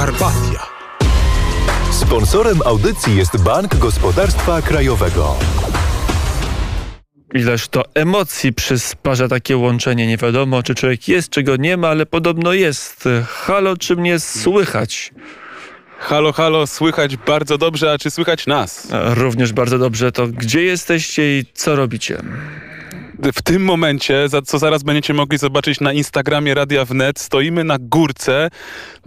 Karpatia. Sponsorem audycji jest Bank Gospodarstwa Krajowego. Ileż to emocji przysparza takie łączenie. Nie wiadomo, czy człowiek jest, czego nie ma, ale podobno jest. Halo, czy mnie słychać? Halo, halo, słychać bardzo dobrze, a czy słychać nas? Również bardzo dobrze. To gdzie jesteście i co robicie? W tym momencie, za co zaraz będziecie mogli zobaczyć na Instagramie Radia Wnet, stoimy na górce.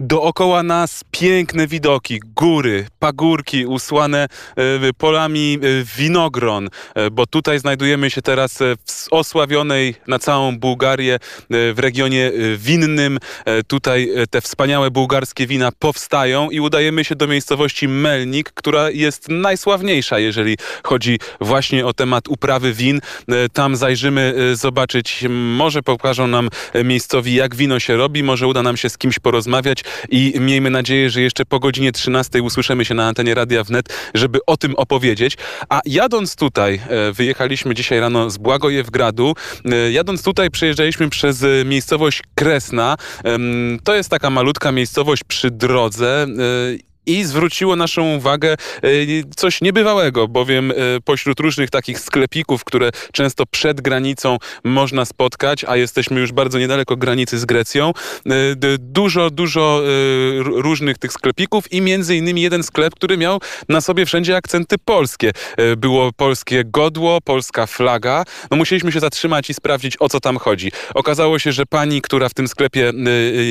Dookoła nas piękne widoki, góry, pagórki usłane e, polami e, winogron, e, bo tutaj znajdujemy się teraz w osławionej na całą Bułgarię w regionie winnym. Tutaj te wspaniałe bułgarskie wina powstają i udajemy się do miejscowości Melnik, która jest najsławniejsza, jeżeli chodzi właśnie o temat uprawy win. Tam zajrzymy zajrzymy y, zobaczyć, może pokażą nam y, miejscowi, jak wino się robi, może uda nam się z kimś porozmawiać. I miejmy nadzieję, że jeszcze po godzinie 13 usłyszymy się na antenie Radia Wnet, żeby o tym opowiedzieć. A jadąc tutaj, e, wyjechaliśmy dzisiaj rano z Błagojewgradu, jadąc tutaj przejeżdżaliśmy przez miejscowość Kresna. To jest taka malutka miejscowość przy drodze i zwróciło naszą uwagę e, coś niebywałego, bowiem e, pośród różnych takich sklepików, które często przed granicą można spotkać, a jesteśmy już bardzo niedaleko granicy z Grecją, e, dużo, dużo różnych tych sklepików i między innymi jeden sklep, który miał na sobie wszędzie akcenty polskie. Było polskie godło, polska flaga. No musieliśmy się zatrzymać i sprawdzić, o co tam chodzi. Okazało się, że pani, która w tym sklepie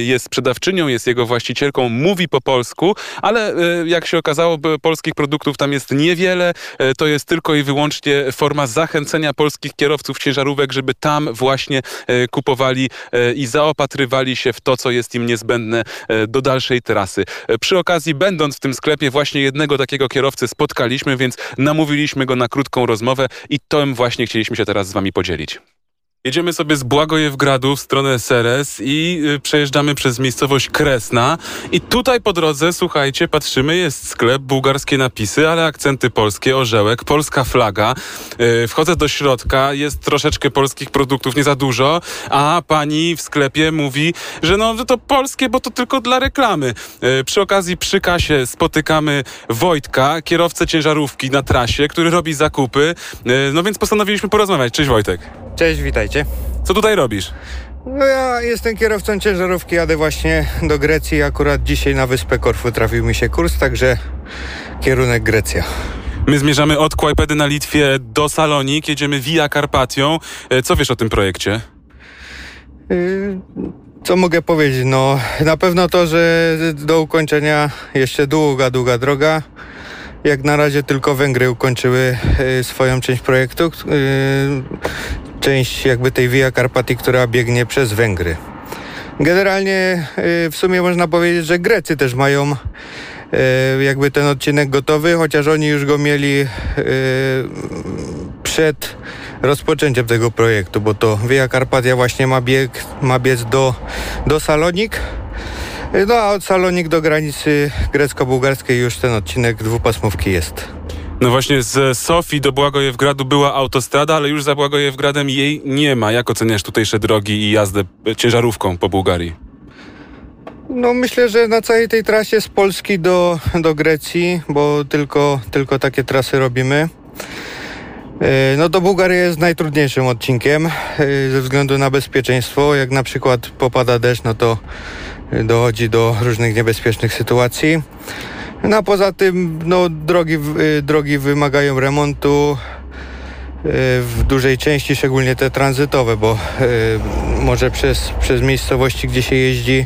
jest sprzedawczynią, jest jego właścicielką, mówi po polsku, ale E, jak się okazało, polskich produktów tam jest niewiele. E, to jest tylko i wyłącznie forma zachęcenia polskich kierowców ciężarówek, żeby tam właśnie e, kupowali i zaopatrywali się w to, co jest im niezbędne do dalszej trasy. Przy okazji, będąc w tym sklepie, właśnie jednego takiego kierowcy spotkaliśmy, więc namówiliśmy go na krótką rozmowę i tym właśnie chcieliśmy się teraz z wami podzielić. Jedziemy sobie z Błagojewgradu w stronę Seres i y, przejeżdżamy przez miejscowość Kresna. I tutaj po drodze, słuchajcie, patrzymy, jest sklep, bułgarskie napisy, ale akcenty polskie, orzełek, polska flaga. Y, wchodzę do środka, jest troszeczkę polskich produktów, nie za dużo, a pani w sklepie mówi, że no to polskie, bo to tylko dla reklamy. Y, przy okazji przy kasie spotykamy Wojtka, kierowcę ciężarówki na trasie, który robi zakupy. No więc postanowiliśmy porozmawiać. Cześć Wojtek. Cześć, witajcie. Co tutaj robisz? No ja jestem kierowcą ciężarówki, jadę właśnie do Grecji. Akurat dzisiaj na wyspę Korfu trafił mi się kurs, także kierunek Grecja. My zmierzamy od Kłajpedy na Litwie do Salonik, jedziemy Via Karpatią. E, co wiesz o tym projekcie? Y, co mogę powiedzieć? No, na pewno to, że do ukończenia jeszcze długa, długa droga. Jak na razie tylko Węgry ukończyły y, swoją część projektu. Y, część jakby tej Via Carpatii, która biegnie przez Węgry. Generalnie y, w sumie można powiedzieć, że Grecy też mają jakby ten odcinek gotowy, chociaż oni już go mieli przed rozpoczęciem tego projektu, bo to Via Carpatia właśnie ma, bieg, ma biec do, do Salonik no a od Salonik do granicy grecko-bułgarskiej już ten odcinek dwupasmówki jest. No właśnie z Sofii do Błagojewgradu była autostrada, ale już za Błagojewgradem jej nie ma. Jak oceniasz tutejsze drogi i jazdę ciężarówką po Bułgarii? No myślę, że na całej tej trasie z Polski do, do Grecji, bo tylko, tylko takie trasy robimy. E, no to Bułgaria jest najtrudniejszym odcinkiem e, ze względu na bezpieczeństwo. Jak na przykład popada deszcz, no to dochodzi do różnych niebezpiecznych sytuacji. No a poza tym no, drogi, y, drogi wymagają remontu y, w dużej części, szczególnie te tranzytowe, bo y, może przez, przez miejscowości, gdzie się jeździ,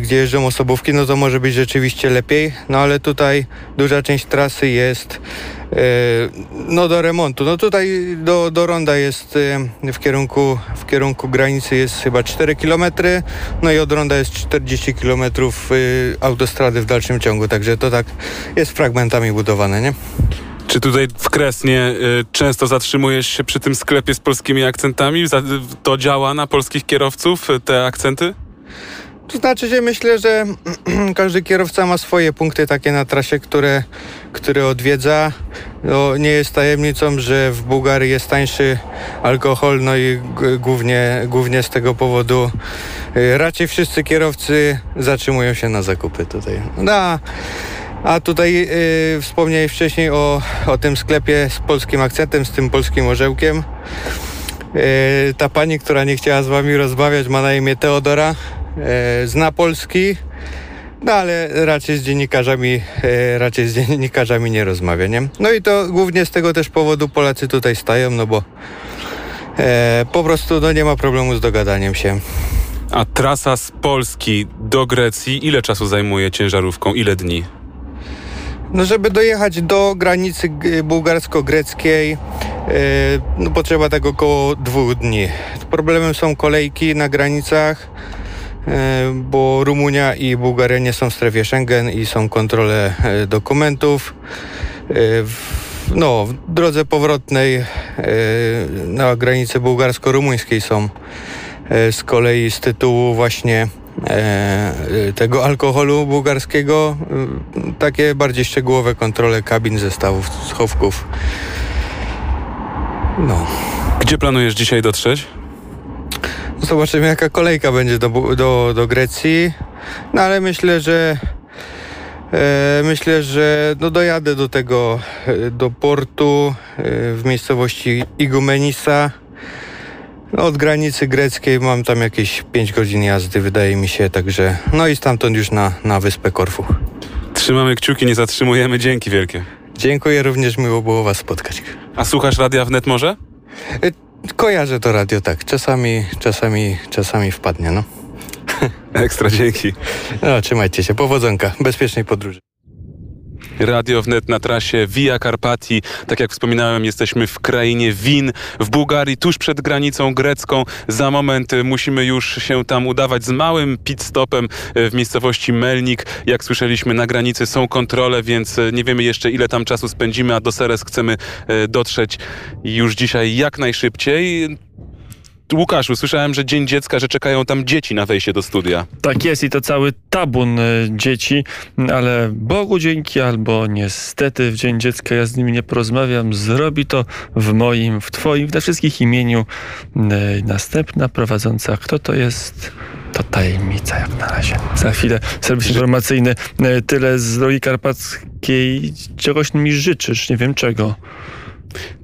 gdzie jeżdżą osobówki, no to może być rzeczywiście lepiej, no ale tutaj duża część trasy jest no do remontu. No tutaj do, do ronda jest e, w kierunku, w kierunku granicy jest chyba 4 km, no i od ronda jest 40 km e, autostrady w dalszym ciągu, także to tak jest fragmentami budowane, nie? Czy tutaj w Kresnie y, często zatrzymujesz się przy tym sklepie z polskimi akcentami? To działa na polskich kierowców, te akcenty? To znaczy się myślę, że każdy kierowca ma swoje punkty takie na trasie, które, które odwiedza. No, nie jest tajemnicą, że w Bułgarii jest tańszy alkohol, no i głównie, głównie z tego powodu y, raczej wszyscy kierowcy zatrzymują się na zakupy tutaj. No, a- tutaj y, wspomniałeś wcześniej o, o tym sklepie z polskim akcentem, z tym polskim orzełkiem. Y, ta pani, która nie chciała z wami rozmawiać, ma na imię Teodora. Y, zna polski, no ale raczej z dziennikarzami, y, raczej z dziennikarzami nie rozmawia, nie? No i to głównie z tego też powodu Polacy tutaj stają, no bo e, po prostu no, nie ma problemu z dogadaniem się. A trasa z Polski do Grecji ile czasu zajmuje ciężarówką? Ile dni? No, żeby dojechać do granicy bułgarsko-greckiej, e, no, potrzeba tak około dwóch dni. Problemem są kolejki na granicach, e, bo Rumunia i Bułgaria nie są w strefie Schengen i są kontrole e, dokumentów. E, no, w drodze powrotnej e, na granicy bułgarsko-rumuńskiej są e, z kolei z tytułu właśnie e, e, tego alkoholu bułgarskiego e, takie bardziej szczegółowe kontrole kabin, zestawów, schowków. No. Gdzie planujesz dzisiaj dotrzeć? Zobaczymy jaka kolejka będzie do, do, do Grecji. No ale myślę, że e, myślę, że no dojadę do tego e, do portu e, w miejscowości Igumenisa. No, od granicy greckiej mam tam jakieś 5 godzin jazdy, wydaje mi się, także no i stamtąd już na, na wyspę Korfu. Trzymamy kciuki, nie zatrzymujemy. Dzięki wielkie. Dziękuję, również miło było Was spotkać. A słuchasz Radia Wnet może? Kojarzę to radio, tak. Czasami, czasami, czasami wpadnie, no. Ekstra, dzięki. no. Trzymajcie się, powodzonka, bezpiecznej podróży. Radio Wnet na trasie Via Carpati. Tak jak wspominałem, jesteśmy w krainie win, w Bułgarii, tuż przed granicą grecką. Za moment musimy już się tam udawać z małym pit stopem y, w miejscowości Melnik. Jak słyszeliśmy, na granicy są kontrole, więc y, nie wiemy jeszcze ile tam czasu spędzimy, a do Seres chcemy y, dotrzeć już dzisiaj jak najszybciej. Łukaszu, słyszałem, że Dzień Dziecka, że czekają tam dzieci na wejście do studia. Tak jest i to cały tabun e, dzieci, ale Bogu dzięki albo niestety w Dzień Dziecka ja z nimi nie porozmawiam. Zrobi to w moim, w twoim, w na wszystkich imieniu e, następna prowadząca. Kto to jest? To tajemnica jak na razie. Za chwilę serwis informacyjny. E, Tyle z drogi karpackiej. Czegoś mi życzysz, nie wiem czego.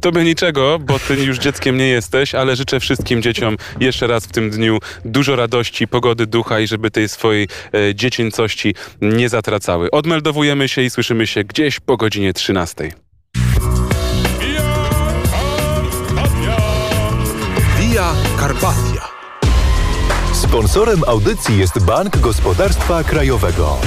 Tobie niczego, bo ty już dzieckiem nie jesteś, ale życzę wszystkim dzieciom jeszcze raz w tym dniu dużo radości, pogody ducha i żeby tej swojej e, dziecięcości nie zatracały. Odmeldowujemy się i słyszymy się gdzieś po godzinie 13. Via Carpatia. Sponsorem audycji jest Bank Gospodarstwa Krajowego.